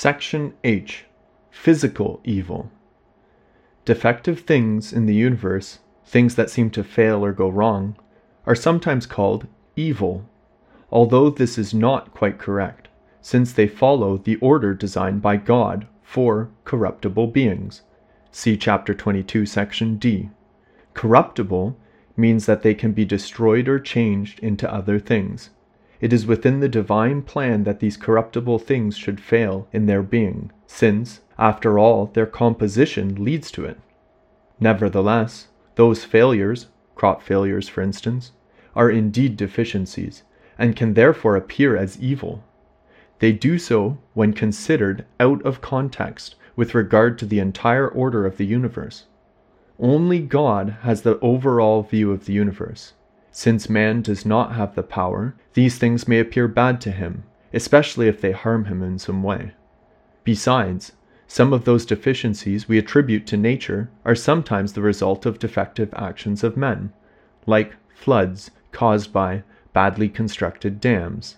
Section H Physical Evil. Defective things in the universe, things that seem to fail or go wrong, are sometimes called evil, although this is not quite correct, since they follow the order designed by God for corruptible beings. See chapter 22, section D. Corruptible means that they can be destroyed or changed into other things. It is within the divine plan that these corruptible things should fail in their being, since, after all, their composition leads to it. Nevertheless, those failures, crop failures for instance, are indeed deficiencies, and can therefore appear as evil. They do so when considered out of context with regard to the entire order of the universe. Only God has the overall view of the universe. Since man does not have the power, these things may appear bad to him, especially if they harm him in some way. Besides, some of those deficiencies we attribute to nature are sometimes the result of defective actions of men, like floods caused by badly constructed dams.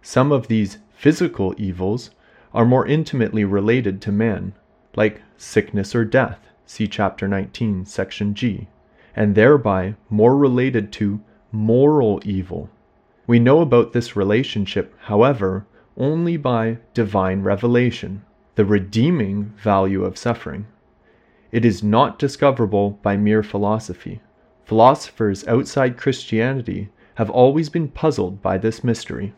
Some of these physical evils are more intimately related to man, like sickness or death, see chapter 19, section G, and thereby more related to moral evil. We know about this relationship, however, only by divine revelation, the redeeming value of suffering. It is not discoverable by mere philosophy. Philosophers outside Christianity have always been puzzled by this mystery.